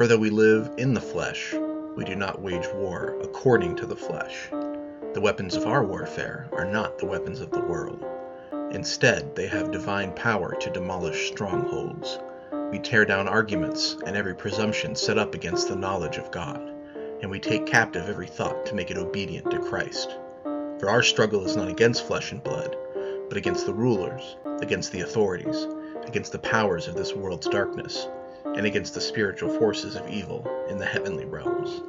For though we live in the flesh, we do not wage war according to the flesh. The weapons of our warfare are not the weapons of the world. Instead, they have divine power to demolish strongholds. We tear down arguments and every presumption set up against the knowledge of God, and we take captive every thought to make it obedient to Christ. For our struggle is not against flesh and blood, but against the rulers, against the authorities, against the powers of this world's darkness, and against the spiritual forces of evil in the heavenly realms.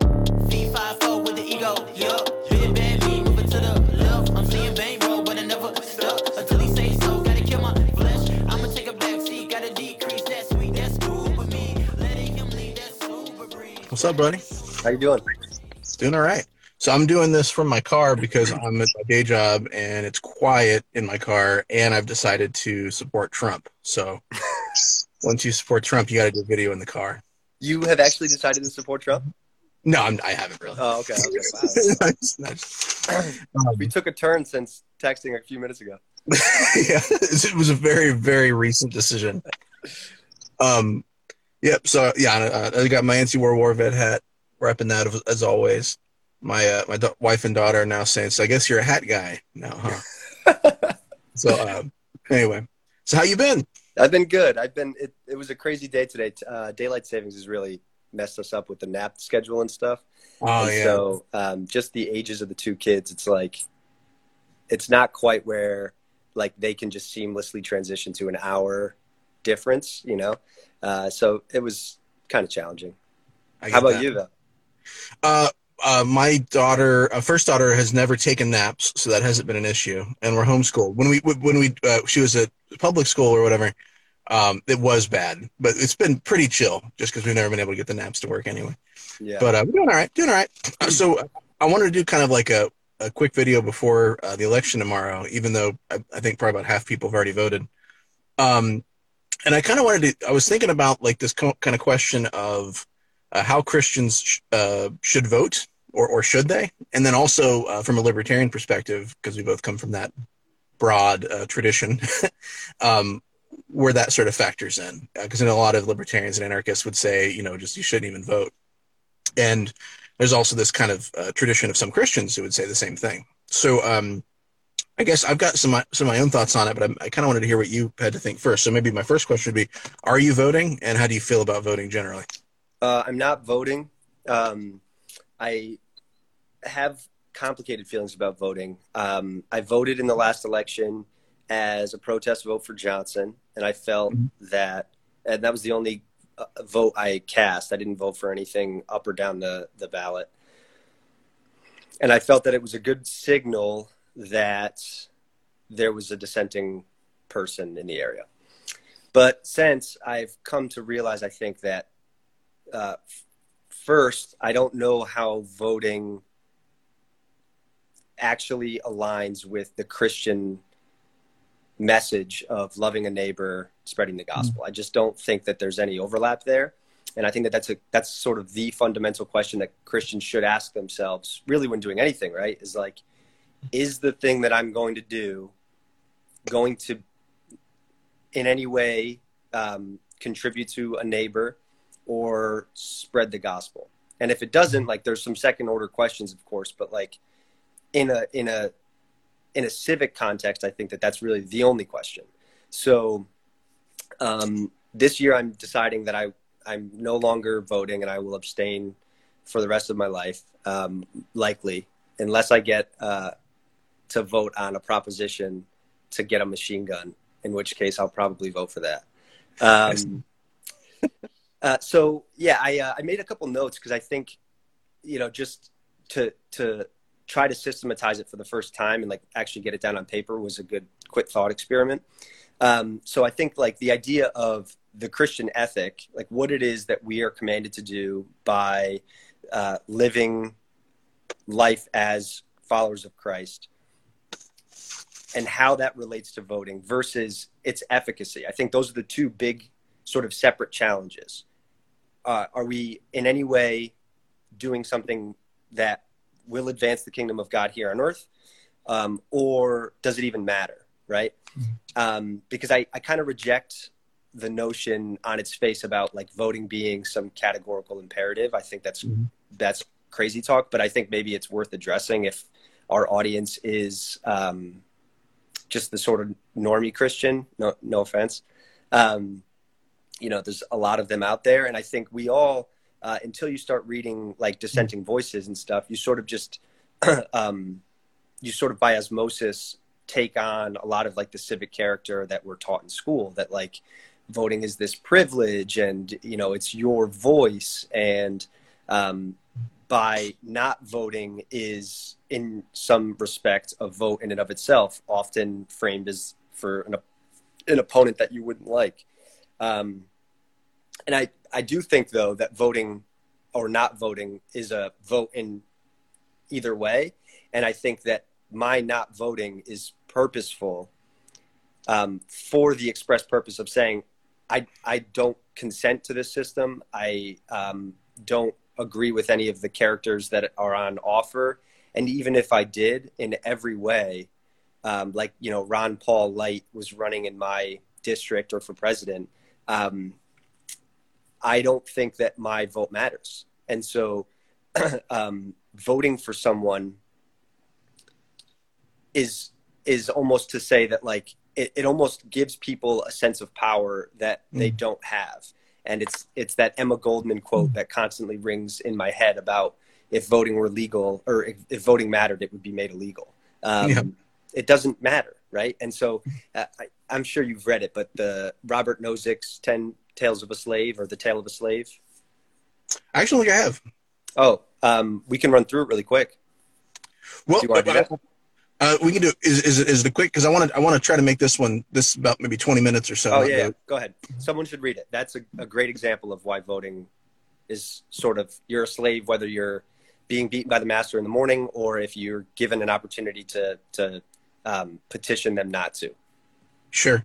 V5 with the ego, yup. Big bad me, moving to the left. I'm seeing bang but I never stuck until he say so. Gotta kill my flesh. I'ma take a back seat, gotta decrease that sweet. That's cool with me. Letting him lead that super breeze. What's up, buddy? How you doing? Doing all right. So I'm doing this from my car because I'm at my day job and it's quiet in my car, and I've decided to support Trump. So once you support Trump, you got to do a video in the car. You have actually decided to support Trump? No, I'm, I haven't really. Oh, okay. okay. Wow. Um, we took a turn since texting a few minutes ago. yeah, it was a very, very recent decision. Um, yep. So yeah, I, I got my anti-war war vet hat, repping that as, as always. My uh, my da- wife and daughter are now saying, "So I guess you're a hat guy now, huh?" so um, anyway, so how you been? I've been good. I've been. It, it was a crazy day today. Uh, daylight savings has really messed us up with the nap schedule and stuff. Oh and yeah. So um, just the ages of the two kids, it's like it's not quite where like they can just seamlessly transition to an hour difference, you know. Uh, so it was kind of challenging. How about that. you though? Uh, uh, my daughter, uh, first daughter, has never taken naps, so that hasn't been an issue. And we're homeschooled. When we when we uh, she was at public school or whatever, um, it was bad, but it's been pretty chill just because we've never been able to get the naps to work anyway. Yeah. But uh, we're doing all right, doing all right. Uh, so I wanted to do kind of like a, a quick video before uh, the election tomorrow, even though I, I think probably about half people have already voted. Um, and I kind of wanted to. I was thinking about like this co- kind of question of uh, how Christians sh- uh, should vote, or or should they? And then also uh, from a libertarian perspective, because we both come from that broad uh, tradition, um, where that sort of factors in. Because in a lot of libertarians and anarchists would say, you know, just you shouldn't even vote. And there's also this kind of uh, tradition of some Christians who would say the same thing. So um, I guess I've got some some of my own thoughts on it, but I'm, I kind of wanted to hear what you had to think first. So maybe my first question would be: Are you voting, and how do you feel about voting generally? Uh, I'm not voting. Um, I have complicated feelings about voting. Um, I voted in the last election as a protest vote for Johnson, and I felt Mhm. that, and that was the only uh, vote I cast. I didn't vote for anything up or down the, the ballot. And I felt that it was a good signal that there was a dissenting person in the area. But since I've come to realize, I think that uh, first, I don't know how voting actually aligns with the Christian message of loving a neighbor, spreading the gospel. I just don't think that there's any overlap there. And I think that that's a that's sort of the fundamental question that Christians should ask themselves, really, when doing anything. Right? Is like, is the thing that I'm going to do going to, in any way, um, contribute to a neighbor or spread the gospel? And if it doesn't, like, there's some second order questions, of course, but like, in a in a in a civic context, I think that that's really the only question. So um, this year, I'm deciding that I I'm no longer voting, and I will abstain for the rest of my life, um, likely, unless I get uh, to vote on a proposition to get a machine gun. In which case, I'll probably vote for that. Um, uh, so yeah, I uh, I made a couple notes because I think, you know, just to to try to systematize it for the first time and like actually get it down on paper was a good quick thought experiment. Um, so I think like the idea of the Christian ethic, like what it is that we are commanded to do by uh, living life as followers of Christ, and how that relates to voting versus its efficacy. I think those are the two big sort of separate challenges. Uh, are we in any way doing something that will advance the kingdom of God here on earth? Um, or does it even matter? Right. Um, because I, I kind of reject the notion on its face about like voting being some categorical imperative. I think that's Mhm. that's crazy talk, but I think maybe it's worth addressing if our audience is um, just the sort of normie Christian. No, no offense. Um, you know, there's a lot of them out there, and I think we all, uh, until you start reading like dissenting voices and stuff, you sort of just, um, you sort of by osmosis take on a lot of like the civic character that we're taught in school. That like voting is this privilege, and you know, it's your voice, and um, by not voting is in some respect a vote in and of itself, often framed as for an, an opponent that you wouldn't like. Um, and I, I do think though that voting or not voting is a vote in either way. And I think that my not voting is purposeful um, for the express purpose of saying, I, I don't consent to this system. I um, don't agree with any of the characters that are on offer. And even if I did in every way, um, like, you know, Ron Paul Light was running in my district or for president, um, I don't think that my vote matters. And so um, voting for someone is is almost to say that like it, it almost gives people a sense of power that they don't have. And it's it's that Emma Goldman quote that constantly rings in my head about if voting were legal or if, if voting mattered, it would be made illegal. Um, Yeah. It doesn't matter, right? And so uh, I, I'm sure you've read it, but the Robert Nozick's Ten Tales of a Slave or The Tale of a Slave. I actually think I have. Oh, um, we can run through it really quick. Well, Do you do that? uh, we can do. Is is is a quick? Because I want to I want to try to make this one this about maybe twenty minutes or so. Oh yeah, yeah, go ahead. Someone should read it. That's a, a great example of why voting is sort of you're a slave whether you're being beaten by the master in the morning or if you're given an opportunity to to um, petition them not to. Sure.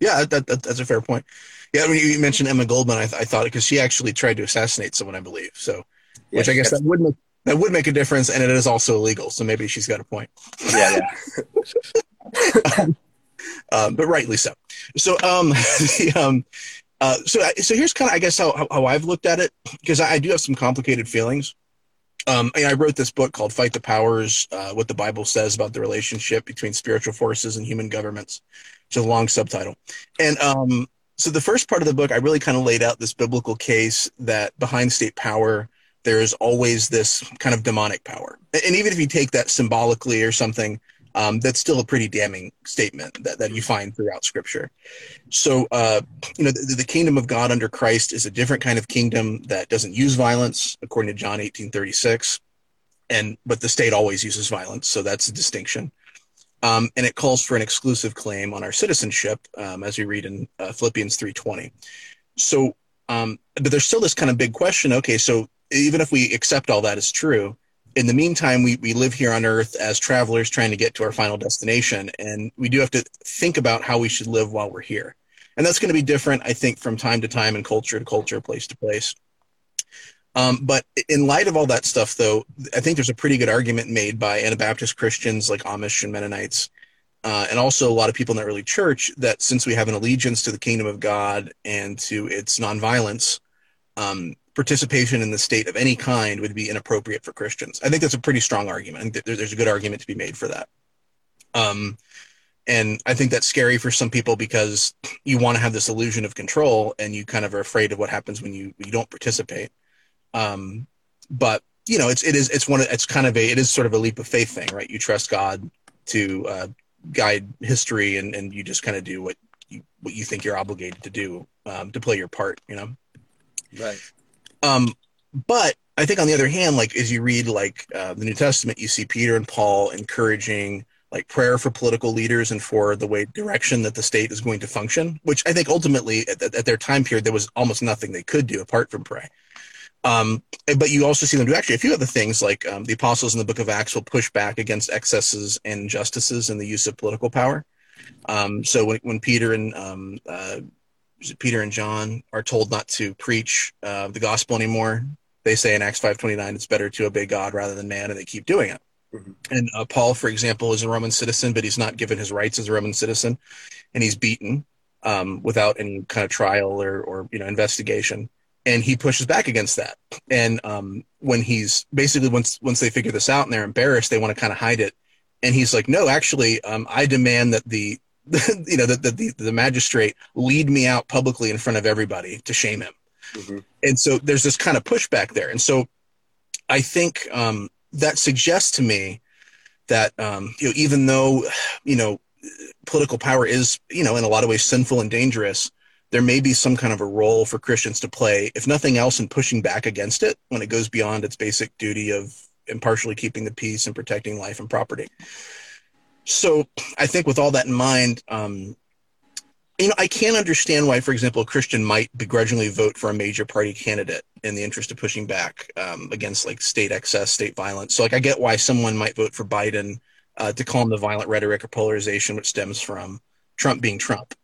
Yeah, that, that, that's a fair point. Yeah, when you mentioned Emma Goldman, I, th- I thought because she actually tried to assassinate someone, I believe. So, Yeah, which I guess that would make that would make a difference, and it is also illegal. So maybe she's got a point. yeah, yeah. um, but rightly so. So, um, the, um, uh, so, so here's kind of, I guess, how, how- how I've looked at it, because I, I do have some complicated feelings. Um, I, wrote this book called "Fight the Powers: uh, What the Bible Says About the Relationship Between Spiritual Forces and Human Governments," which is a long subtitle. And um, so, the first part of the book, I really kind of laid out this biblical case that behind state power, there is always this kind of demonic power, and even if you take that symbolically or something, um, that's still a pretty damning statement that, that you find throughout scripture. So, uh, you know, the, the kingdom of God under Christ is a different kind of kingdom that doesn't use violence, according to John 18 36. And, but the state always uses violence. So that's a distinction. Um, and it calls for an exclusive claim on our citizenship, um, as we read in uh, Philippians 3:20. So, um, but there's still this kind of big question. Okay, so even if we accept all that is true, in the meantime, we, we live here on Earth as travelers trying to get to our final destination, and we do have to think about how we should live while we're here. And that's going to be different, I think, from time to time and culture to culture, place to place. Um, but in light of all that stuff, though, I think there's a pretty good argument made by Anabaptist Christians like Amish and Mennonites, uh, and also a lot of people in the early church that since we have an allegiance to the kingdom of God and to its nonviolence, um, participation in the state of any kind would be inappropriate for Christians. I think that's a pretty strong argument. There's a good argument to be made for that. Um, and I think that's scary for some people because you want to have this illusion of control and you kind of are afraid of what happens when you, you don't participate. Um, but you know, it's, it is, it's one of, it's kind of a, it is sort of a leap of faith thing, right? You trust God to, uh, guide history and, and you just kind of do what you, what you think you're obligated to do, um, to play your part, you know? Right. Um, but I think on the other hand, like as you read like uh, the New Testament, you see Peter and Paul encouraging like prayer for political leaders and for the way direction that the state is going to function. Which I think ultimately at, at their time period there was almost nothing they could do apart from pray. Um, but you also see them do actually a few other things, like um, the apostles in the Book of Acts will push back against excesses and injustices in the use of political power. Um, so when, when Peter and um, uh, Peter and John are told not to preach uh, the gospel anymore. They say in Acts 5:29 it's better to obey God rather than man, and they keep doing it. Mhm. And uh, Paul, for example, is a Roman citizen, but he's not given his rights as a Roman citizen, and he's beaten. um, without any kind of trial or, or you know investigation. And he pushes back against that. And um, when he's basically once once they figure this out and they're embarrassed, they want to kind of hide it. And he's like, no, actually, um, I demand that the you know that the, the, the magistrate lead me out publicly in front of everybody to shame him. Mm-hmm. And so there's this kind of pushback there. And so I think um, that suggests to me that um, you know even though you know political power is you know in a lot of ways sinful and dangerous, there may be some kind of a role for Christians to play, if nothing else, in pushing back against it when it goes beyond its basic duty of impartially keeping the peace and protecting life and property. So I think with all that in mind, um, you know, I can't understand why, for example, a Christian might begrudgingly vote for a major party candidate in the interest of pushing back um, against like state excess, state violence. So, like, I get why someone might vote for Biden uh, to calm the violent rhetoric or polarization which stems from Trump being Trump.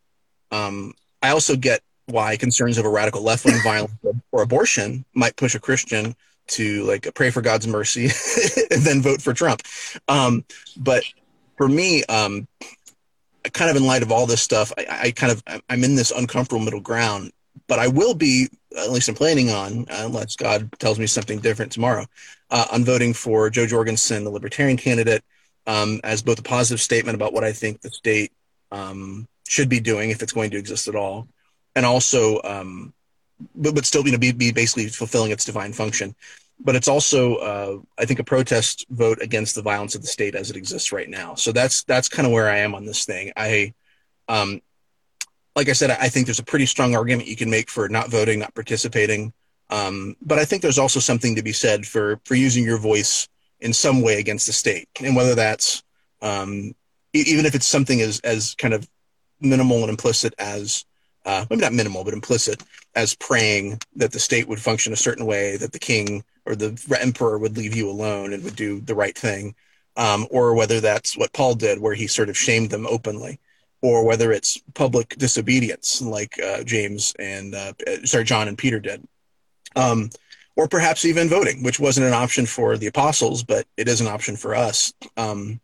Um, I also get why concerns over radical left wing violence or abortion might push a Christian to like pray for God's mercy and then vote for Trump. Um, but for me, um, kind of in light of all this stuff, I, I, kind of I'm in this uncomfortable middle ground. But I will be, at least I'm planning on, unless God tells me something different tomorrow, uh, on voting for Jo Jorgensen, the Libertarian candidate, um, as both a positive statement about what I think the state um, should be doing if it's going to exist at all, and also, um, but but still, you know, be, be basically fulfilling its divine function but it's also uh, I think a protest vote against the violence of the state as it exists right now. So that's that's kind of where I am on this thing. I um, like I said, I think there's a pretty strong argument you can make for not voting, not participating. Um, but I think there's also something to be said for for using your voice in some way against the state, and whether that's um, even if it's something as as kind of minimal and implicit as uh, maybe not minimal, but implicit as praying that the state would function a certain way, that the king or the emperor would leave you alone and would do the right thing, um, or whether that's what Paul did, where he sort of shamed them openly, or whether it's public disobedience, like uh, James and uh, sorry John and Peter did, um, or perhaps even voting, which wasn't an option for the apostles, but it is an option for us. Um,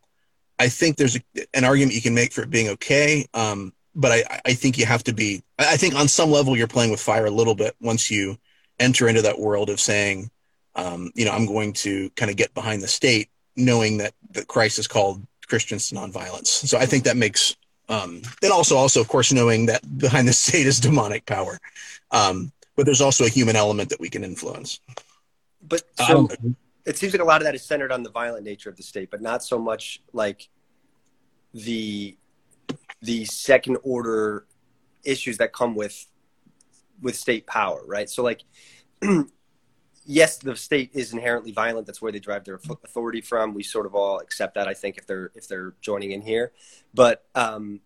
I think there's a, an argument you can make for it being okay. Um, but I, I think you have to be i think on some level you're playing with fire a little bit once you enter into that world of saying um, you know i'm going to kind of get behind the state knowing that, that christ is called christians to nonviolence. So i think that makes um, and also also of course knowing that behind the state is demonic power. Um, but there's also a human element that we can influence. But so it seems like a lot of that is centered on the violent nature of the state but not so much like the the second order issues that come with with state power, right? So like yes, the state is inherently violent. That's where they derive their authority from. We sort of all accept that, I think, if they're if they're joining in here. But um,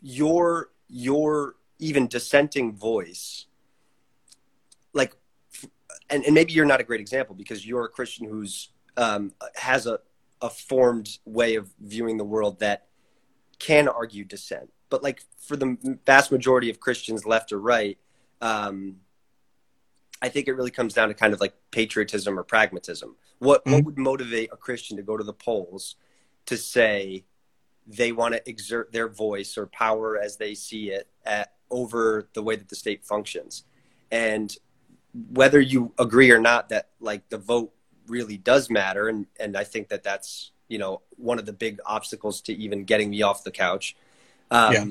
your your even dissenting voice, like, and, and maybe you're not a great example because you're a Christian who's um, has a a formed way of viewing the world that can argue dissent. But like for the vast majority of Christians, left or right, um, I think it really comes down to kind of like patriotism or pragmatism. What mm-hmm. what would motivate a Christian to go to the polls to say they want to exert their voice or power as they see it at, over the way that the state functions? And whether you agree or not that like the vote really does matter, and and I think that that's you know one of the big obstacles to even getting me off the couch. Um, yeah.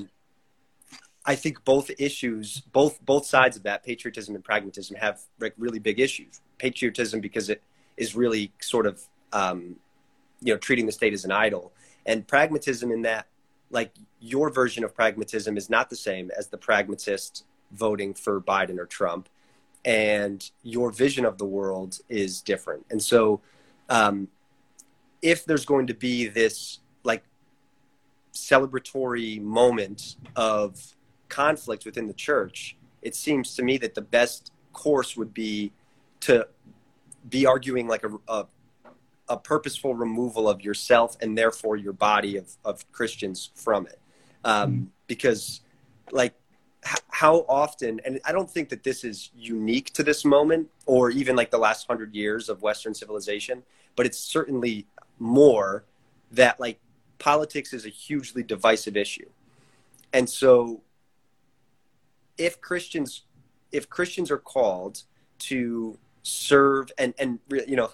I think both issues, both both sides of that, patriotism and pragmatism, have like really big issues. Patriotism because it is really sort of um, you know treating the state as an idol, and pragmatism in that like your version of pragmatism is not the same as the pragmatist voting for Biden or Trump, and your vision of the world is different. And so um, if there's going to be this like celebratory moment of conflict within the church, it seems to me that the best course would be to be arguing like a, a, a purposeful removal of yourself and therefore your body of, of Christians from it. Um, mm-hmm. Because, like, h- how often, and I don't think that this is unique to this moment or even like the last hundred years of Western civilization, but it's certainly more that like politics is a hugely divisive issue. And so if Christians if Christians are called to serve and and you know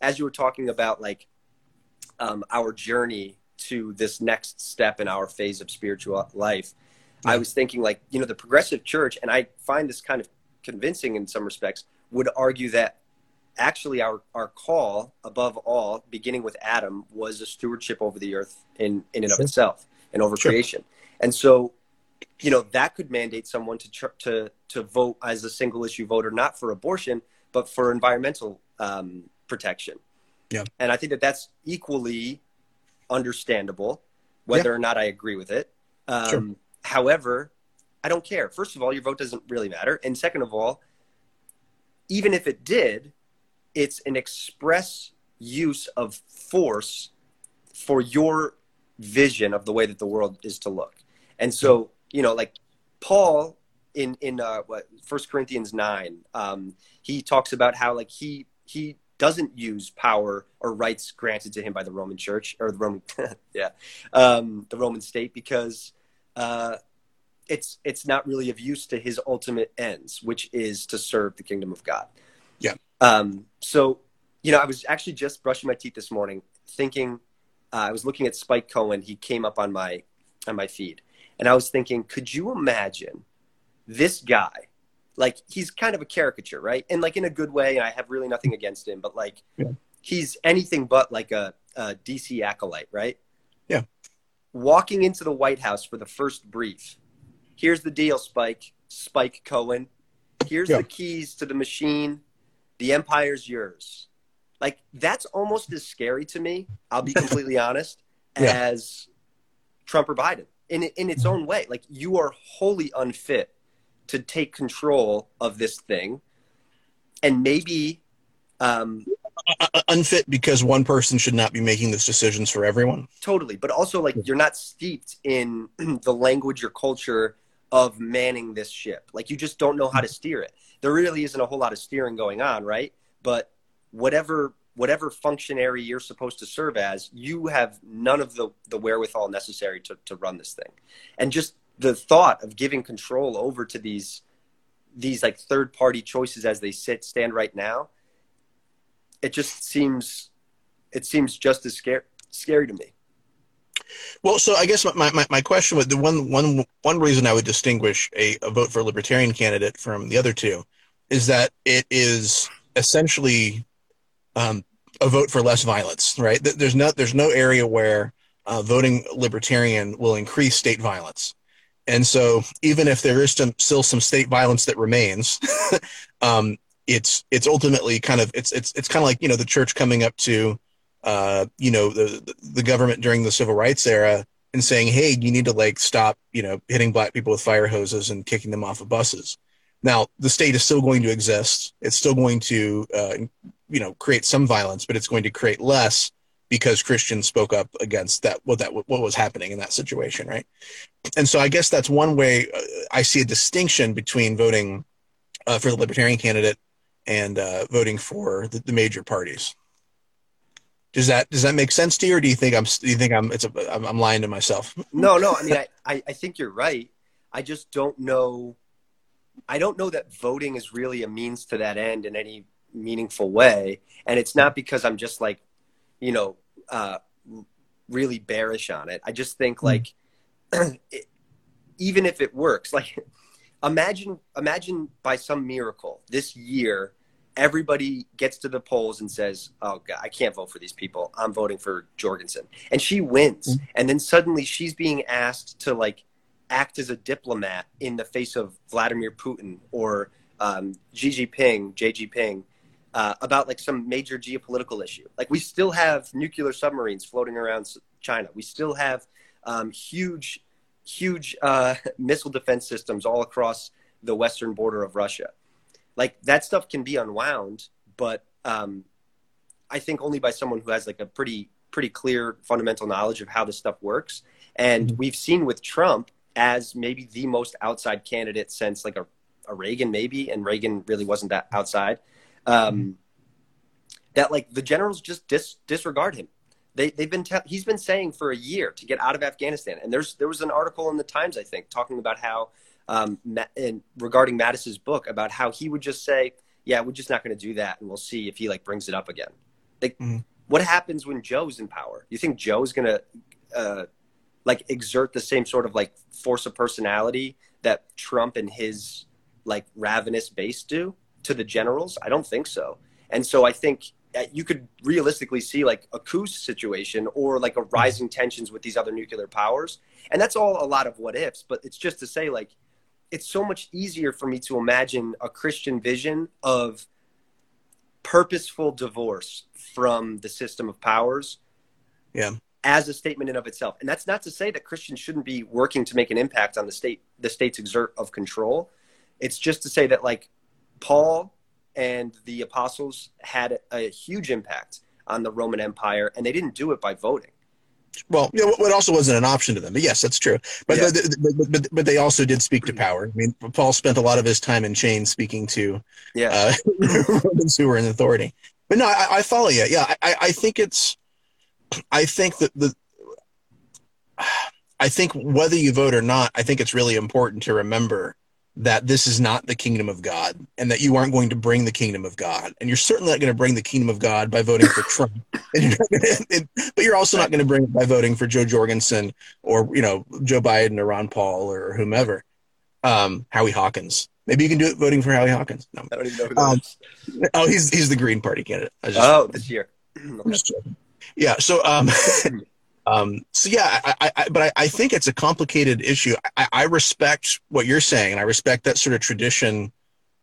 as you were talking about like um, our journey to this next step in our phase of spiritual life i was thinking like you know the progressive church and i find this kind of convincing in some respects would argue that actually our our call above all beginning with adam was a stewardship over the earth in in and Sure. of itself and over Sure. creation and so you know that could mandate someone to tr- to to vote as a single issue voter not for abortion but for environmental um, protection Yeah. and i think that that's equally understandable whether or not i agree with it um, Sure. however i don't care first of all your vote doesn't really matter and second of all even if it did it's an express use of force for your vision of the way that the world is to look and so you know like paul in in uh what first corinthians 9 um he talks about how like he he doesn't use power or rights granted to him by the roman church or the roman yeah um the roman state because uh it's it's not really of use to his ultimate ends which is to serve the kingdom of god Yeah. Um so you know i was actually just brushing my teeth this morning thinking uh, i was looking at spike cohen. He came up on my on my feed. And i was thinking could you imagine this guy? Like he's kind of a caricature right? And like in a good way and i have really nothing against him but like Yeah. he's anything but like a, a dc acolyte right? Yeah. walking into the white house for the first brief. Here's the deal spike. Spike cohen. Here's Yeah. the keys to the machine the empire's yours. Like that's almost as scary to me i'll be completely honest Yeah. as trump or biden. In, in its own way. Like you are wholly unfit to take control of this thing. And maybe um, Uh, unfit because one person should not be making those decisions for everyone. totally. But also like you're not steeped in the language or culture of manning this ship. Like you just don't know how to steer it there really isn't a whole lot of steering going on right? But whatever whatever functionary you're supposed to serve as you have none of the the wherewithal necessary to, to run this thing. And just the thought of giving control over to these these like third party choices as they sit stand right now it just seems it seems just as scary scary to me Well, so I guess my, my, my question would the one one one reason I would distinguish a, a vote for a libertarian candidate from the other two is that it is essentially um, a vote for less violence, right? There's no there's no area where uh, voting libertarian will increase state violence, and so even if there is some, still some state violence that remains, um, it's it's ultimately kind of it's it's it's kind of like you know the church coming up to uh, you know the the government during the civil rights era and saying, "Hey, you need to like stop, you know, hitting black people with fire hoses and kicking them off of buses." Now, the state is still going to exist. It's still going to, uh, you know, create some violence, but it's going to create less because Christians spoke up against that what that what was happening in that situation, right? And so, I guess that's one way uh, I see a distinction between voting uh, for the libertarian candidate and uh, voting for the, the major parties. Does that does that make sense to you, or do you think I'm do you think I'm it's a I'm, lying to myself? No, no. I mean, I, I, I think you're right. I just don't know. I don't know that voting is really a means to that end in any meaningful way. And it's not because I'm just like, you know, uh, really bearish on it. I just think like, it, even if it works, like, imagine, imagine by some miracle this year, everybody gets to the polls and says, "Oh God, I can't vote for these people. I'm voting for Jorgensen," and she wins. And then suddenly she's being asked to like act as a diplomat in the face of Vladimir Putin or um, Xi Jinping, J. Jinping, uh, about like some major geopolitical issue. Like we still have nuclear submarines floating around China. We still have um, huge, huge uh, missile defense systems all across the western border of Russia. Like that stuff can be unwound, but um, I think only by someone who has like a pretty pretty clear fundamental knowledge of how this stuff works. And we've seen with Trump as maybe the most outside candidate since like a, a Reagan maybe, and Reagan really wasn't that outside. Um, that like the generals just dis- disregard him. They they've been te- he's been saying for a year to get out of Afghanistan. And there's there was an article in the Times I think talking about how um, Ma- in, regarding Mattis's book about how he would just say, "Yeah, we're just not going to do that, and we'll see if he like brings it up again." Like, Mhm. what happens when Joe's in power? You think Joe's going to uh, like exert the same sort of like force of personality that Trump and his like ravenous base do to the generals? I don't think so. And so I think uh, you could realistically see like a coup situation or like a rising tensions with these other nuclear powers. And that's all a lot of what ifs, but it's just to say like it's so much easier for me to imagine a Christian vision of purposeful divorce from the system of powers Yeah. as a statement in of itself. And that's not to say that Christians shouldn't be working to make an impact on the state, the state's exert of control. It's just to say that like Paul and the apostles had a huge impact on the Roman Empire, and they didn't do it by voting. Well, you know, it also wasn't an option to them. But yes, that's true. But, Yeah. the, the, but, but but they also did speak to power. I mean, Paul spent a lot of his time in chains speaking to Yeah, uh, Romans who were in authority. But no, I, I follow you. Yeah, I, I think it's. I think that the. I think whether you vote or not, I think it's really important to remember that this is not the kingdom of God, and that you aren't going to bring the kingdom of God, and you're certainly not going to bring the kingdom of God by voting for Trump. You're and- but you're also not going to bring it by voting for Jo Jorgensen or you know Joe Biden or Ron Paul or whomever, um, Howie Hawkins. Maybe you can do it voting for Howie Hawkins. No. I don't even know who Um, is. Oh, he's he's the Green Party candidate. I just, Oh, this year. Joking. Yeah. So um, um, so yeah, I, I, but I, I think it's a complicated issue. I, I respect what you're saying, and I respect that sort of tradition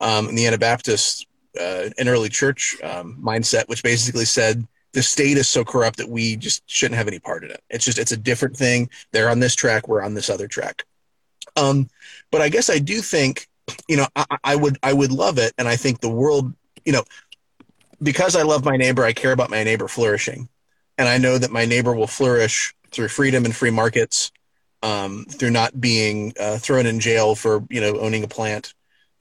um, in the Anabaptist uh, and early church um, mindset, which basically said the state is so corrupt that we just shouldn't have any part in it. It's just it's a different thing. They're on this track, we're on this other track. Um, but I guess I do think, you know, I, I would I would love it, and I think the world, you know, because I love my neighbor, I care about my neighbor flourishing, and I know that my neighbor will flourish through freedom and free markets, um, through not being uh, thrown in jail for you know owning a plant,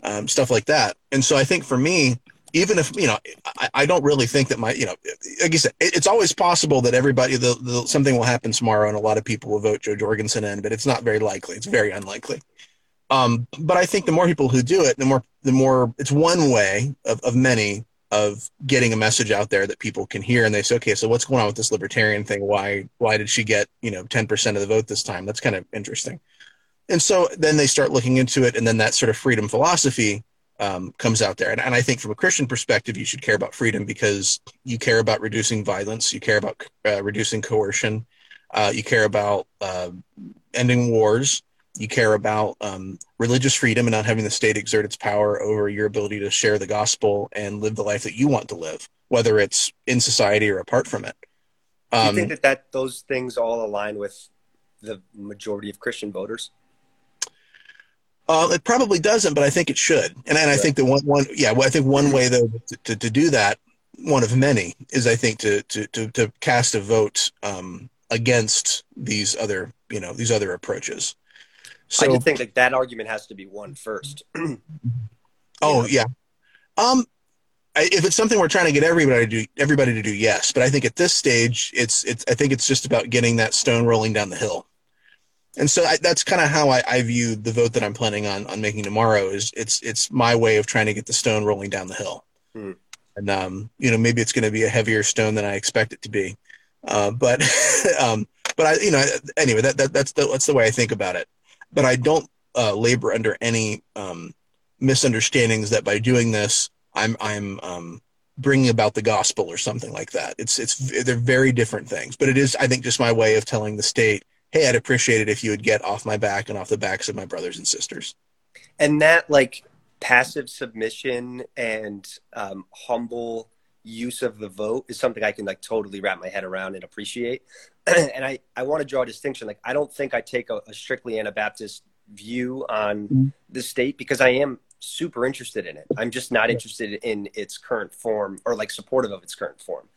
um, stuff like that. And so I think for me, even if you know, I, I don't really think that my you know, like you said, it, it's always possible that everybody the, the something will happen tomorrow and a lot of people will vote Jo Jorgensen in, but it's not very likely. It's very unlikely. Um, but I think the more people who do it, the more the more it's one way of, of many of getting a message out there that people can hear and they say, okay, so what's going on with this libertarian thing? Why why did she get, you know, 10% of the vote this time? That's kind of interesting. And so then they start looking into it, and then that sort of freedom philosophy um, comes out there. And, and I think from a Christian perspective, you should care about freedom because you care about reducing violence, you care about uh, reducing coercion, uh, you care about uh, ending wars, you care about um, religious freedom and not having the state exert its power over your ability to share the gospel and live the life that you want to live, whether it's in society or apart from it. Do you Um, think that, that those things all align with the majority of Christian voters? Uh, it probably doesn't, but I think it should. And, and I Right. think the one, one, yeah, well, I think one way though to, to, to do that, one of many, is I think to to to, to cast a vote um, against these other, you know, these other approaches. So, I just think that that argument has to be won first. oh yeah, um, I, if it's something we're trying to get everybody to do, everybody to do, yes. But I think at this stage, it's it's. I think it's just about getting that stone rolling down the hill. And so I, that's kind of how I, I view the vote that I'm planning on on making tomorrow. Is it's it's my way of trying to get the stone rolling down the hill. Hmm. And um, you know, maybe it's going to be a heavier stone than I expect it to be. Uh, but um, but I you know anyway that, that that's the, that's the way I think about it. But I don't uh, labor under any um, misunderstandings that by doing this I'm I'm um, bringing about the gospel or something like that. It's it's they're very different things. But it is I think just my way of telling the state, hey, I'd appreciate it if you would get off my back and off the backs of my brothers and sisters. and that like passive submission and um, humble use of the vote is something I can like totally wrap my head around and appreciate. and I, I want to draw a distinction. Like, I don't think I take a, a strictly Anabaptist view on Mhm. the state because I am super interested in it. I'm just not interested in its current form or like supportive of its current form.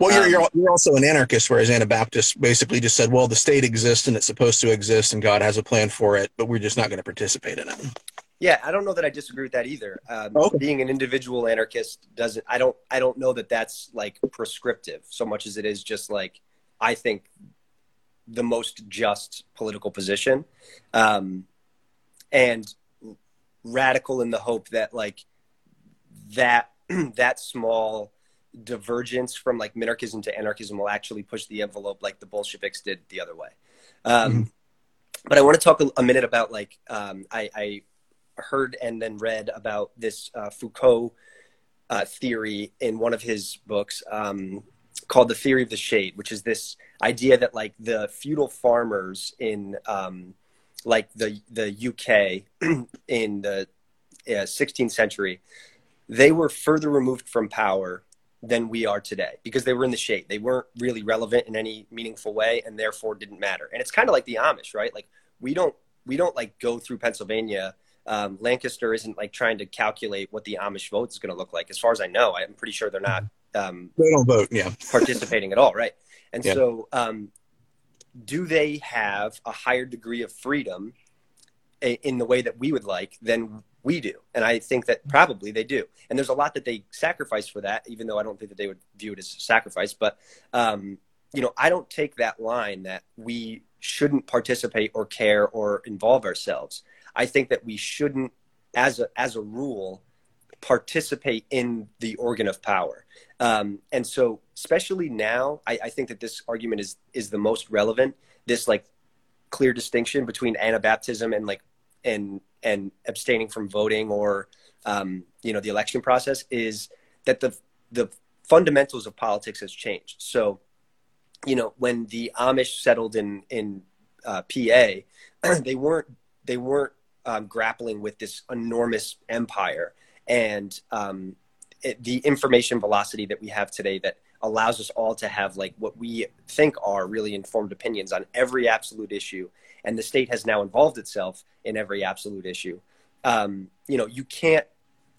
Well, you're, Um, you're you're also an anarchist, whereas Anabaptists basically just said, well, the state exists and it's supposed to exist, and God has a plan for it, but we're just not going to participate in it. Yeah, I don't know that I disagree with that either. Um, Okay. Being an individual anarchist doesn't. I don't. I don't know that that's like prescriptive so much as it is just like I think the most just political position. Um, and radical in the hope that like that that small divergence from like minarchism to anarchism will actually push the envelope like the Bolsheviks did the other way. Um, Mm-hmm. But I want to talk a, a minute about like um, I, I heard and then read about this uh, Foucault uh, theory in one of his books um, called the theory of the shade, which is this idea that like the feudal farmers in um, like the the UK in the uh, 16th century, they were further removed from power than we are today because they were in the shade. They weren't really relevant in any meaningful way and therefore didn't matter. And it's kind of like the Amish, right? Like we don't we don't like go through Pennsylvania. Um, Lancaster isn't like trying to calculate what the Amish vote is going to look like. As far as I know, I'm pretty sure they're not um, They don't vote. Yeah. participating at all, right? And Yeah. so, um, do they have a higher degree of freedom i- in the way that we would like than we do? And I think that probably they do. And there's a lot that they sacrifice for that, even though I don't think that they would view it as a sacrifice. But um, you know, I don't take that line that we shouldn't participate or care or involve ourselves. I think that we shouldn't, as a as a rule, participate in the organ of power. Um, and so, especially now, I, I think that this argument is is the most relevant. This like clear distinction between Anabaptism and like and and abstaining from voting or um, you know the election process is that the the fundamentals of politics has changed. So, you know, when the Amish settled in in uh, PA, they weren't they weren't um, grappling with this enormous empire and um, it, the information velocity that we have today that allows us all to have like what we think are really informed opinions on every absolute issue. And the state has now involved itself in every absolute issue. Um, you know you can't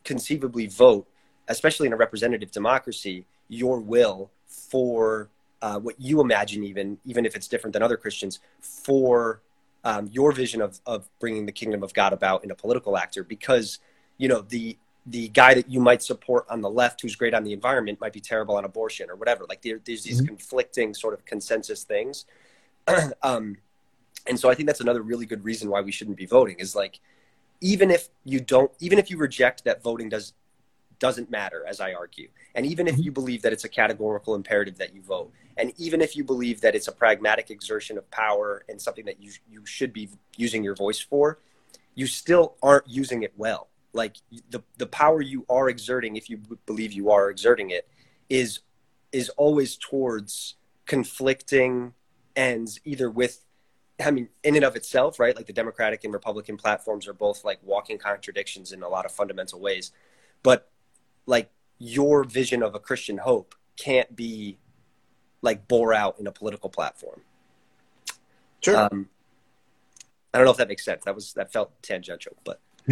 conceivably vote especially in a representative democracy your will for uh, what you imagine even even if it's different than other christians for um, your vision of, of bringing the kingdom of god about in a political actor because you know the the guy that you might support on the left who's great on the environment might be terrible on abortion or whatever like there, there's these Mhm. conflicting sort of consensus things um, and so i think that's another really good reason why we shouldn't be voting is like even if you don't even if you reject that voting does doesn't matter as i argue and even if mm-hmm. you believe that it's a categorical imperative that you vote and even if you believe that it's a pragmatic exertion of power and something that you you should be using your voice for you still aren't using it well like the the power you are exerting if you believe you are exerting it is is always towards conflicting ends either with I mean, in and of itself, right? Like the Democratic and Republican platforms are both like walking contradictions in a lot of fundamental ways. But like your vision of a Christian hope can't be like bore out in a political platform. Sure. Um, I don't know if that makes sense. That was that felt tangential, but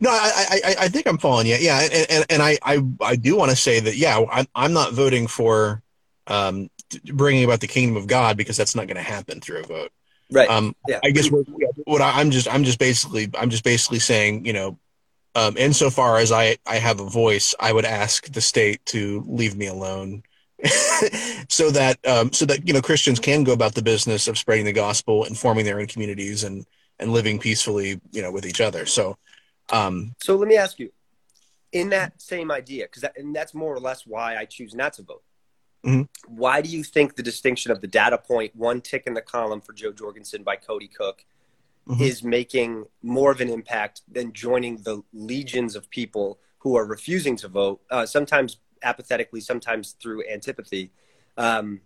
no, I, I, I think I'm following you. Yeah, and, and, and I, I, I do want to say that. Yeah, I'm, I'm not voting for um, bringing about the kingdom of God because that's not going to happen through a vote. right. Um, Yeah. I guess what, what I, I'm just, I'm just basically, I'm just basically saying, you know, um, insofar as I, I have a voice, I would ask the state to leave me alone, so that, um, so that you know Christians can go about the business of spreading the gospel and forming their own communities and and living peacefully, you know, with each other. So, um, So let me ask you, in that same idea, because that, and that's more or less why I choose not to vote. Mhm. Why do you think the distinction of the data point, one tick in the column for Jo Jorgensen by Cody Cook, Mhm. is making more of an impact than joining the legions of people who are refusing to vote, uh, sometimes apathetically, sometimes through antipathy, um,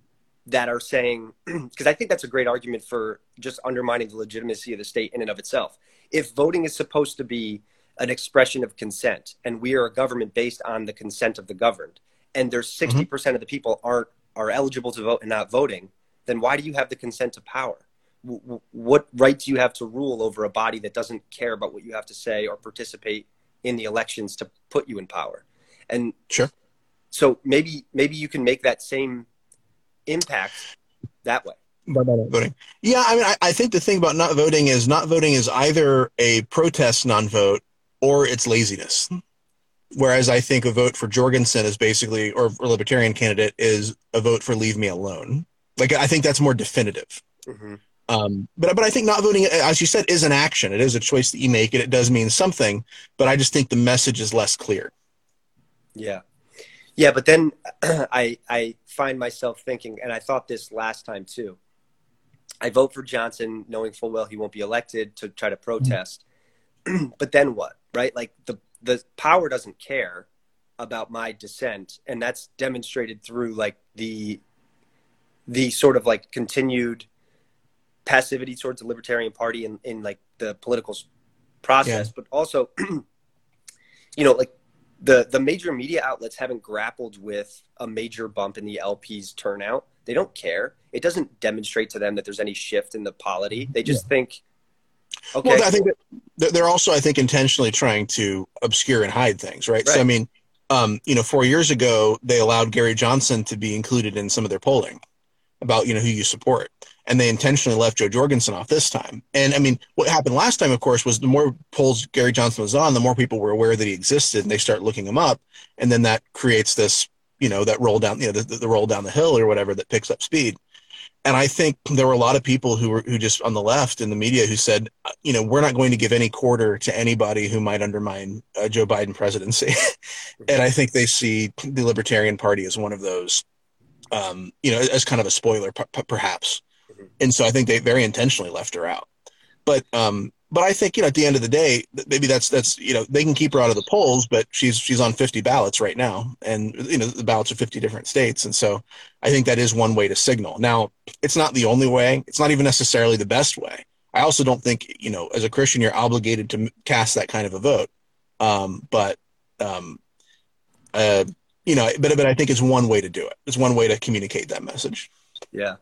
that are saying, because I think that's a great argument for just undermining the legitimacy of the state in and of itself. If voting is supposed to be an expression of consent, and we are a government based on the consent of the governed, and there's 60% of the people aren't are eligible to vote and not voting, then why do you have the consent to power? W- w- What right do you have to rule over a body that doesn't care about what you have to say or participate in the elections to put you in power? And Sure. so maybe maybe you can make that same impact that way. by not voting. Yeah, I mean, I, I think the thing about not voting is not voting is either a protest non-vote or it's laziness. Whereas I think a vote for Jorgensen is basically, or a libertarian candidate is a vote for leave me alone. Like I think that's more definitive. hmm Um, but but I think not voting, as you said, is an action. It is a choice that you make, and it does mean something. But I just think the message is less clear. Yeah, yeah. But then I I find myself thinking, and I thought this last time too. I vote for Johnson, knowing full well he won't be elected to try to protest. but then what? Right? Like the the power doesn't care about my dissent, and that's demonstrated through like the the sort of like continued passivity towards the Libertarian Party in, in like the political process, yeah. but also, you know, like the the major media outlets haven't grappled with a major bump in the LP's turnout. They don't care. It doesn't demonstrate to them that there's any shift in the polity. They just yeah. think, okay. Well, I think they're also, I think, intentionally trying to obscure and hide things, right? right. So, I mean, um, you know, four years ago, they allowed Gary Johnson to be included in some of their polling about you know who you support and they intentionally left Jo Jorgensen off this time. And i mean what happened last time of course was the more polls gary johnson was on the more people were aware that he existed and they start looking him up. And then that creates this you know that roll down you know the, the roll down the hill or whatever that picks up speed. And i think there were a lot of people who were who just on the left in the media who said you know we're not going to give any quarter to anybody who might undermine uh, joe biden presidency. And i think they see the libertarian party as one of those um, you know, as kind of a spoiler, p- perhaps. And so I think they very intentionally left her out. But um, but I think you know at the end of the day, maybe that's that's you know they can keep her out of the polls, but she's she's on 50 ballots right now, and you know the ballots are 50 different states, and so I think that is one way to signal. Now, it's not the only way. It's not even necessarily the best way. I also don't think you know as a Christian you're obligated to cast that kind of a vote. Um, but um, uh, you know, but but I think it's one way to do it. It's one way to communicate that message. Yeah,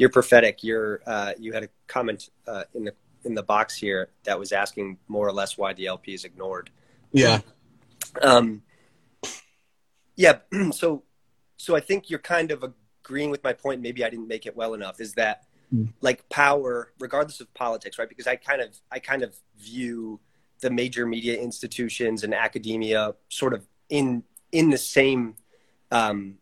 you're prophetic. You're uh, you had a comment uh, in the in the box here that was asking more or less why the LP is ignored. Yeah. Um. Yeah. So, so I think you're kind of agreeing with my point. Maybe I didn't make it well enough. Is that mm. like power, regardless of politics, right? Because I kind of I kind of view the major media institutions and academia sort of in in the same um,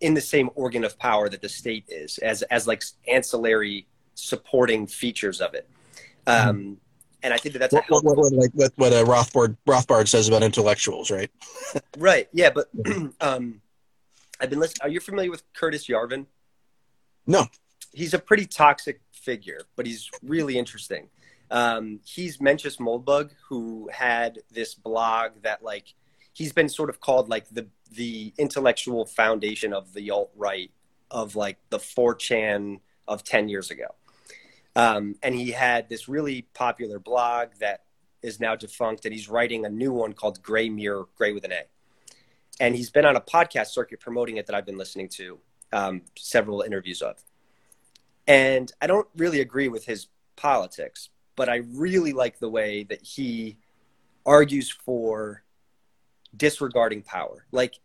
in the same organ of power that the state is as as like ancillary supporting features of it. Um, mm-hmm. And I think that that's what, what, what, like what, what uh, Rothbard Rothbard says about intellectuals, right? right. Yeah, but um, I've been listening. Are you familiar with Curtis Yarvin? No. He's a pretty toxic figure, but he's really interesting. Um, he's Mencius Moldbug, who had this blog that like he's been sort of called like the the intellectual foundation of the alt right of like the 4chan of 10 years ago. Um, and he had this really popular blog that is now defunct, and he's writing a new one called Gray Mirror, Gray with an A. And he's been on a podcast circuit promoting it that I've been listening to um, several interviews of. And I don't really agree with his politics, but I really like the way that he argues for disregarding power. Like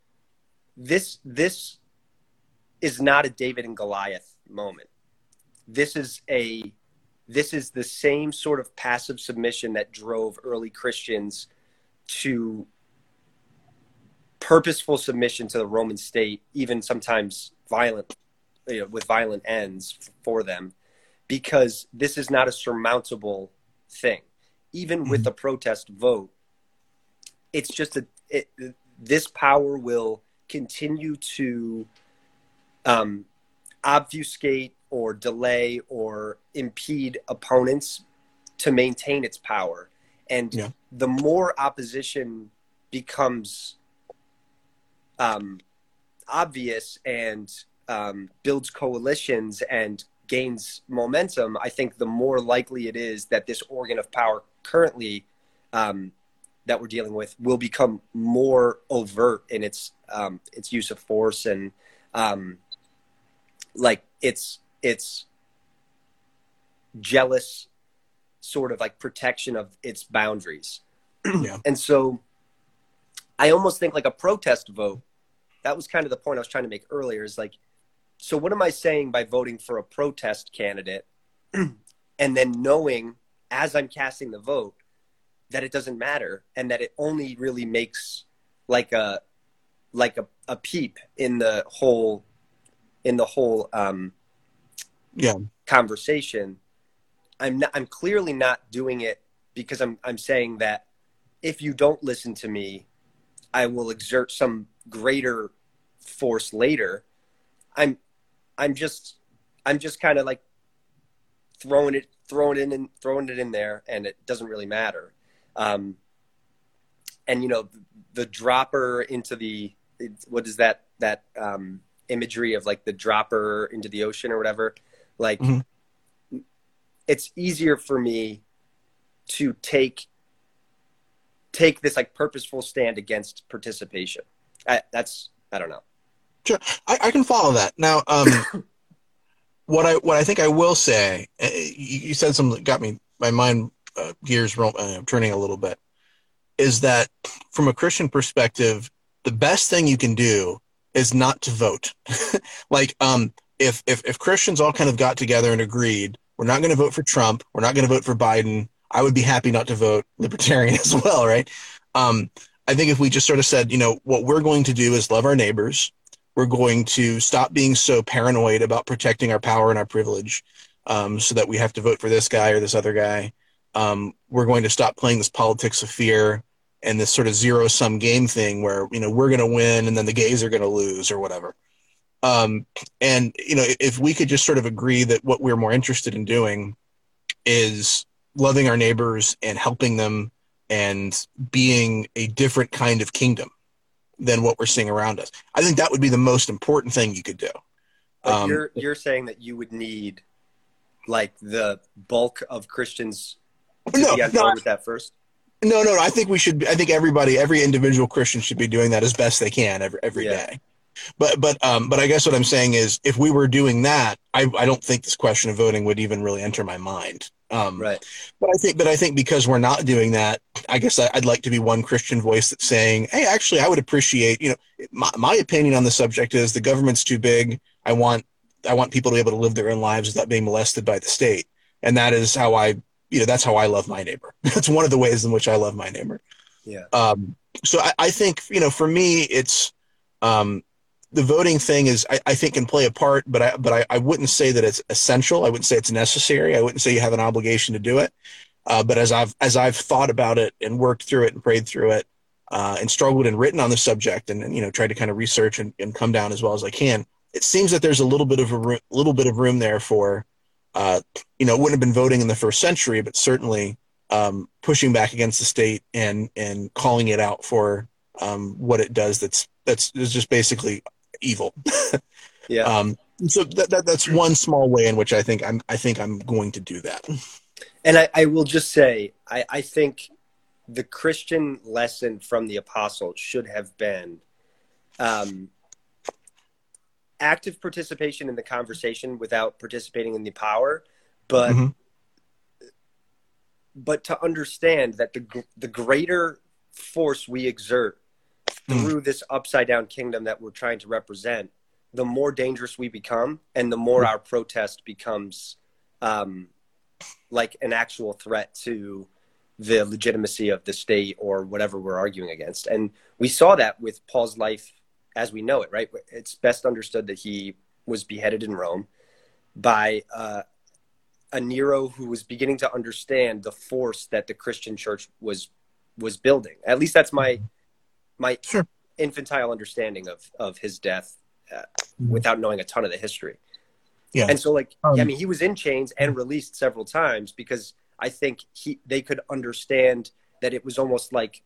this this is not a David and Goliath moment. This is a this is the same sort of passive submission that drove early Christians to purposeful submission to the Roman state, even sometimes violent, you know, with violent ends for them, because this is not a surmountable thing. Even with mm-hmm. the protest vote, it's just a it, this power will continue to um, obfuscate or delay or impede opponents to maintain its power. And yeah. the more opposition becomes um, obvious and um, builds coalitions and gains momentum, I think the more likely it is that this organ of power currently um, that we're dealing with will become more overt in its um, its use of force and um, like its its jealous sort of like protection of its boundaries. yeah. And so I almost think like a protest vote, that was kind of the point I was trying to make earlier is like, so what am I saying by voting for a protest candidate and then knowing as I'm casting the vote that it doesn't matter and that it only really makes like a like a, a peep in the whole in the whole um yeah conversation, I'm not, I'm clearly not doing it because I'm I'm saying that if you don't listen to me, I will exert some greater force later. I'm I'm just I'm just kind of like throwing it throwing it in throwing it in there and it doesn't really matter. Um, and you know the dropper into the what is that that um, imagery of like the dropper into the ocean or whatever? Like mm-hmm. it's easier for me to take take this like purposeful stand against participation. I, that's i don't know. Sure. I, I can follow that. Now um what i what i think i will say you, you said something that got me my mind uh, gears uh, turning a little bit is that from a Christian perspective, the best thing you can do is not to vote. like, um, if, if, if Christians all kind of got together and agreed, we're not going to vote for Trump, we're not going to vote for Biden, I would be happy not to vote libertarian as well, right? Um, I think if we just sort of said, you know, what we're going to do is love our neighbors, we're going to stop being so paranoid about protecting our power and our privilege um, so that we have to vote for this guy or this other guy. Um, we're going to stop playing this politics of fear and this sort of zero sum game thing where you know we're going to win and then the gays are going to lose or whatever. Um, and you know if we could just sort of agree that what we're more interested in doing is loving our neighbors and helping them and being a different kind of kingdom than what we're seeing around us i think that would be the most important thing you could do. Um, you're you're saying that you would need like the bulk of christians no, board no, with that first no, no, no. I think we should. I think everybody, every individual Christian should be doing that as best they can every every yeah. day. But but um but I guess what I'm saying is if we were doing that, I I don't think this question of voting would even really enter my mind. Um, right. But I think but I think because we're not doing that, I guess I, would like to be one Christian voice that's saying, hey, actually, I would appreciate. You know, my my opinion on the subject is the government's too big. I want I want people to be able to live their own lives without being molested by the state, and that is how I you know that's how I love my neighbor. that's one of the ways in which I love my neighbor. Yeah. Um, so I, I, think you know for me it's um, the voting thing is I, I, think can play a part, but I but I, I wouldn't say that it's essential. I wouldn't say it's necessary. I wouldn't say you have an obligation to do it. Uh, but as I've as I've thought about it and worked through it and prayed through it uh, and struggled and written on the subject and, and you know tried to kind of research and, and come down as well as I can, it seems that there's a little bit of a room, little bit of room there for uh, you know, wouldn't have been voting in the first century, but certainly um, pushing back against the state and and calling it out for um, what it does. That's that's is just basically evil. yeah. Um, so that, that that's one small way in which I think I'm I think I'm going to do that. And I, I will just say I, I think the Christian lesson from the apostles should have been um, active participation in the conversation without participating in the power, but mm-hmm. but to understand that the the greater force we exert mm. through mm. this upside down kingdom that we're trying to represent, the more dangerous we become, and the more mm. our protest becomes um, like an actual threat to the legitimacy of the state or whatever we're arguing against. And we saw that with Paul's life as we know it, right? It's best understood that he was beheaded in Rome by uh, a Nero who was beginning to understand the force that the Christian church was was building. At least that's my my sure. infantile understanding of of his death, uh, without knowing a ton of the history. Yeah, and so like um, I mean, he was in chains and released several times because I think he they could understand that it was almost like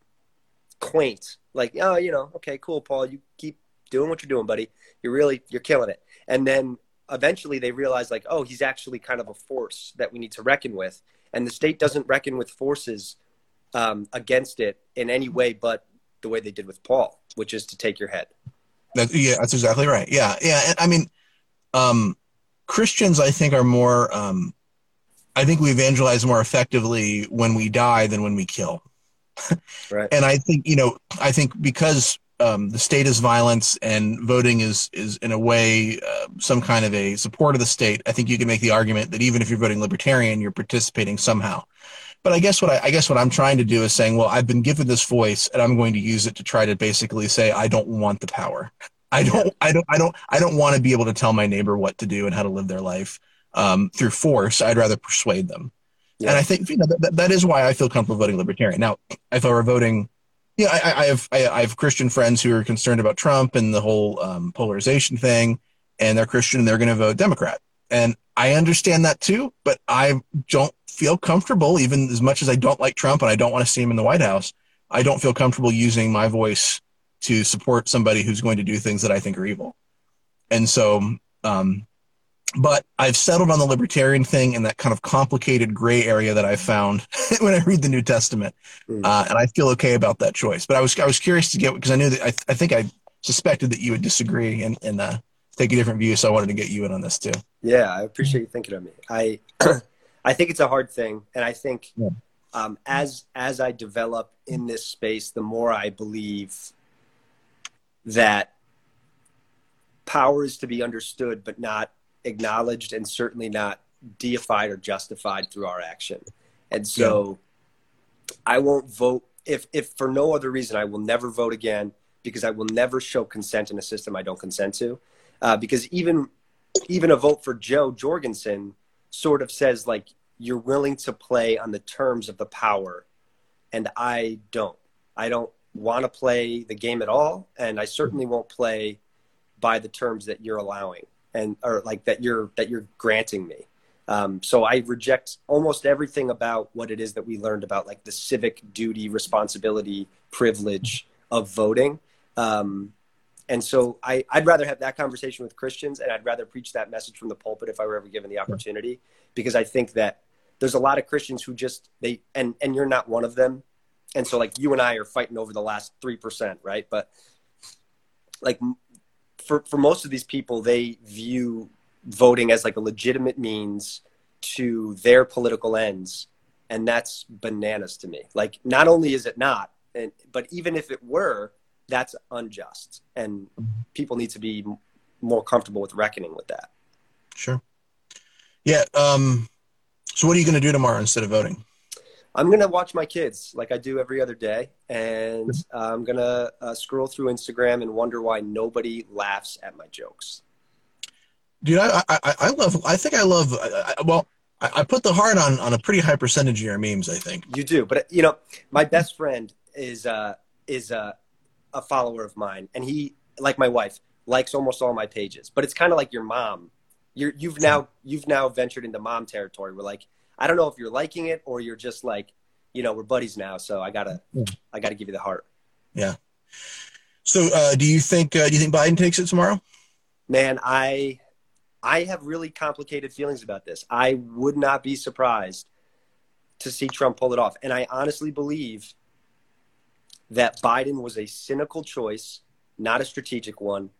quaint. Like, oh, you know, okay, cool, Paul, you keep doing what you're doing, buddy. You're really you're killing it. And then eventually they realize like, oh, he's actually kind of a force that we need to reckon with. And the state doesn't reckon with forces um, against it in any way but the way they did with Paul, which is to take your head. That, yeah, that's exactly right. Yeah, yeah. I mean, um, Christians, I think, are more. Um, I think we evangelize more effectively when we die than when we kill. Right. And I think you know, I think because um, the state is violence and voting is is in a way uh, some kind of a support of the state. I think you can make the argument that even if you're voting libertarian, you're participating somehow. But I guess what I, I guess what I'm trying to do is saying, well, I've been given this voice, and I'm going to use it to try to basically say I don't want the power. I don't, I don't, I don't, I don't want to be able to tell my neighbor what to do and how to live their life. um, through force. I'd rather persuade them. Yeah. And I think you know that, that is why I feel comfortable voting libertarian. Now, if I were voting, yeah, I, I have I, I have Christian friends who are concerned about Trump and the whole um, polarization thing, and they're Christian and they're going to vote Democrat. And I understand that too, but I don't feel comfortable, even as much as I don't like Trump and I don't want to see him in the White House. I don't feel comfortable using my voice to support somebody who's going to do things that I think are evil. And so, um, but I've settled on the libertarian thing in that kind of complicated gray area that I found when I read the New Testament, Mm. uh, and I feel okay about that choice. But I was I was curious to get because I knew that I, I think I suspected that you would disagree and and uh, take a different view, so I wanted to get you in on this too. Yeah, I appreciate you thinking of me. I I think it's a hard thing, and I think Yeah. um, as as I develop in this space, the more I believe that power is to be understood, but not acknowledged, and certainly not deified or justified through our action. And so, I won't vote if if for no other reason. I will never vote again because I will never show consent in a system I don't consent to. Uh, because even even a vote for Jo Jorgensen sort of says like you're willing to play on the terms of the power, and I don't. I don't want to play the game at all, and I certainly won't play by the terms that you're allowing and or like that you're that you're granting me. Um, so I reject almost everything about what it is that we learned about like the civic duty, responsibility, privilege of voting. Um, and so I, I'd rather have that conversation with Christians and I'd rather preach that message from the pulpit if I were ever given the opportunity, because I think that there's a lot of Christians who just, they, and, and you're not one of them. And so like you and I are fighting over the last 3%, right? But like for, for most of these people, they view voting as like a legitimate means to their political ends. And that's bananas to me. Like not only is it not, and, but even if it were, that's unjust. And people need to be more comfortable with reckoning with that. Sure. Yeah. Um, so what are you going to do tomorrow instead of voting? I'm gonna watch my kids like I do every other day, and I'm gonna uh, scroll through Instagram and wonder why nobody laughs at my jokes. Dude, I, I, I- love, I think I love, I, I, well, I, I put the heart on, on a pretty high percentage of your memes, I think. You do, but you know, my best friend is uh, is uh, a follower of mine, and he, like my wife, likes almost all my pages. But it's kind of like your mom. You're you've now you've now ventured into mom territory. We're like, I don't know if you're liking it or you're just like, you know, we're buddies now, so I gotta I gotta give you the heart. Yeah. So, uh, do you think, uh, do you think Biden takes it tomorrow? Man, I I have really complicated feelings about this. I would not be surprised to see Trump pull it off. And I honestly believe that Biden was a cynical choice, not a strategic one,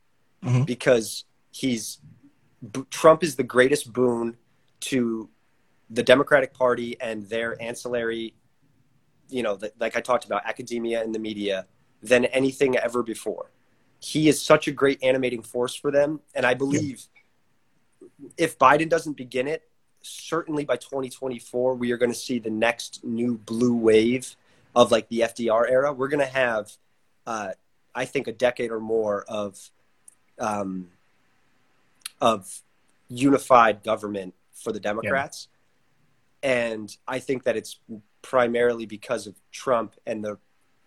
Mhm. because he's Trump is the greatest boon to the Democratic Party and their ancillary, you know, the, like I talked about, academia and the media than anything ever before. He is such a great animating force for them, and I believe if Biden doesn't begin it, certainly by 2024 we are going to see the next new blue wave of like the FDR era. We're going to have, uh, I think, a decade or more of um, of unified government for the Democrats, and I think that it's primarily because of Trump and the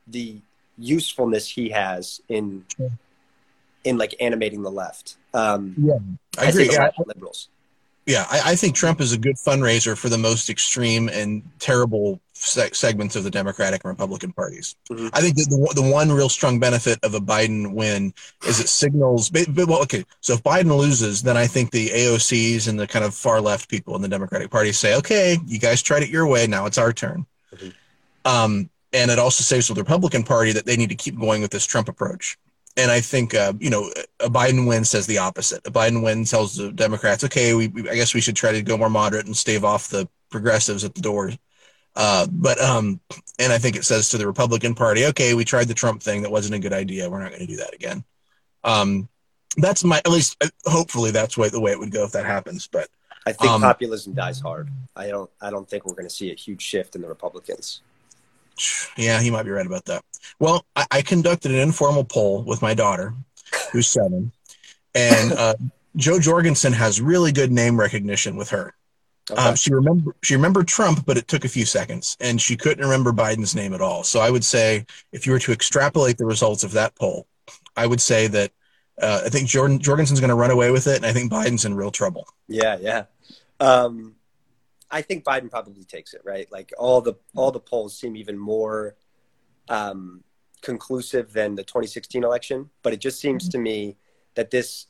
the usefulness he has in in like animating the left. Um, I agree. Yeah, liberals. Yeah I, I think Trump is a good fundraiser for the most extreme and terrible se- segments of the Democratic and Republican parties. Mhm. I think that the, the one real strong benefit of a Biden win is it signals. But, but, well, okay, so if Biden loses, then I think the AOCs and the kind of far left people in the Democratic Party say, "Okay, you guys tried it your way. Now it's our turn." Mhm. Um, and it also to the Republican Party that they need to keep going with this Trump approach. And I think, uh, you know, a Biden win says the opposite. A Biden win tells the Democrats, okay, we, we I guess we should try to go more moderate and stave off the progressives at the doors. Uh, but um, and I think it says to the Republican Party, okay, we tried the Trump thing. That wasn't a good idea. We're not going to do that again. Um, that's my at least. uh, Hopefully, that's way, the way it would go if that happens. But I think Um, populism dies hard. I don't. I don't think we're going to see a huge shift in the Republicans. Yeah, he might be right about that. Well, I, I conducted an informal poll with my daughter, who's seven, and uh, Jo Jorgensen has really good name recognition with her. Okay. Um, she remember she remembered Trump, but it took a few seconds, and she couldn't remember Biden's name at all. So I would say, if you were to extrapolate the results of that poll, I would say that uh, I think Jordan Jorgensen's going to run away with it, and I think Biden's in real trouble. Yeah, yeah. Um, I think Biden probably takes it, right? Like all the all the polls seem even more um, conclusive than the 2016 election, but it just seems to me that this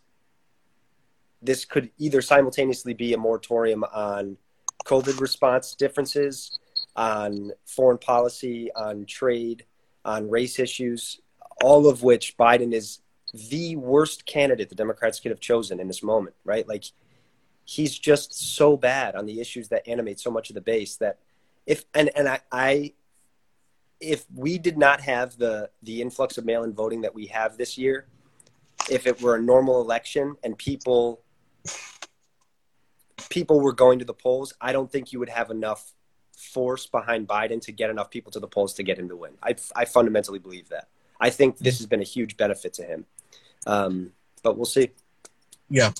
this could either simultaneously be a moratorium on COVID response differences, on foreign policy, on trade, on race issues, all of which Biden is the worst candidate the Democrats could have chosen in this moment, right? Like he's just so bad on the issues that animate so much of the base that if and and I, I if we did not have the the influx of mail-in voting that we have this year, if it were a normal election and people people were going to the polls, I don't think you would have enough force behind Biden to get enough people to the polls to get him to win. I, I fundamentally believe that. I think this has been a huge benefit to him. Um, but we'll see. Yeah,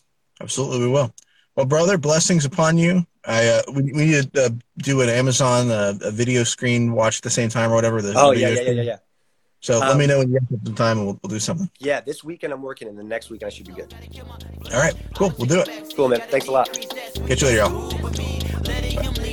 absolutely, we will. Well, brother, blessings upon you. I uh, we, we need to uh, do an Amazon uh, a video screen watch at the same time or whatever. The Oh yeah, yeah, yeah, yeah, yeah. So let Um, me know when you have some time, and we'll, we'll do something. Yeah, this weekend I'm working, and the next weekend I should be good. All right, cool. We'll do it. Cool, man. Thanks a lot. Catch you later, y'all.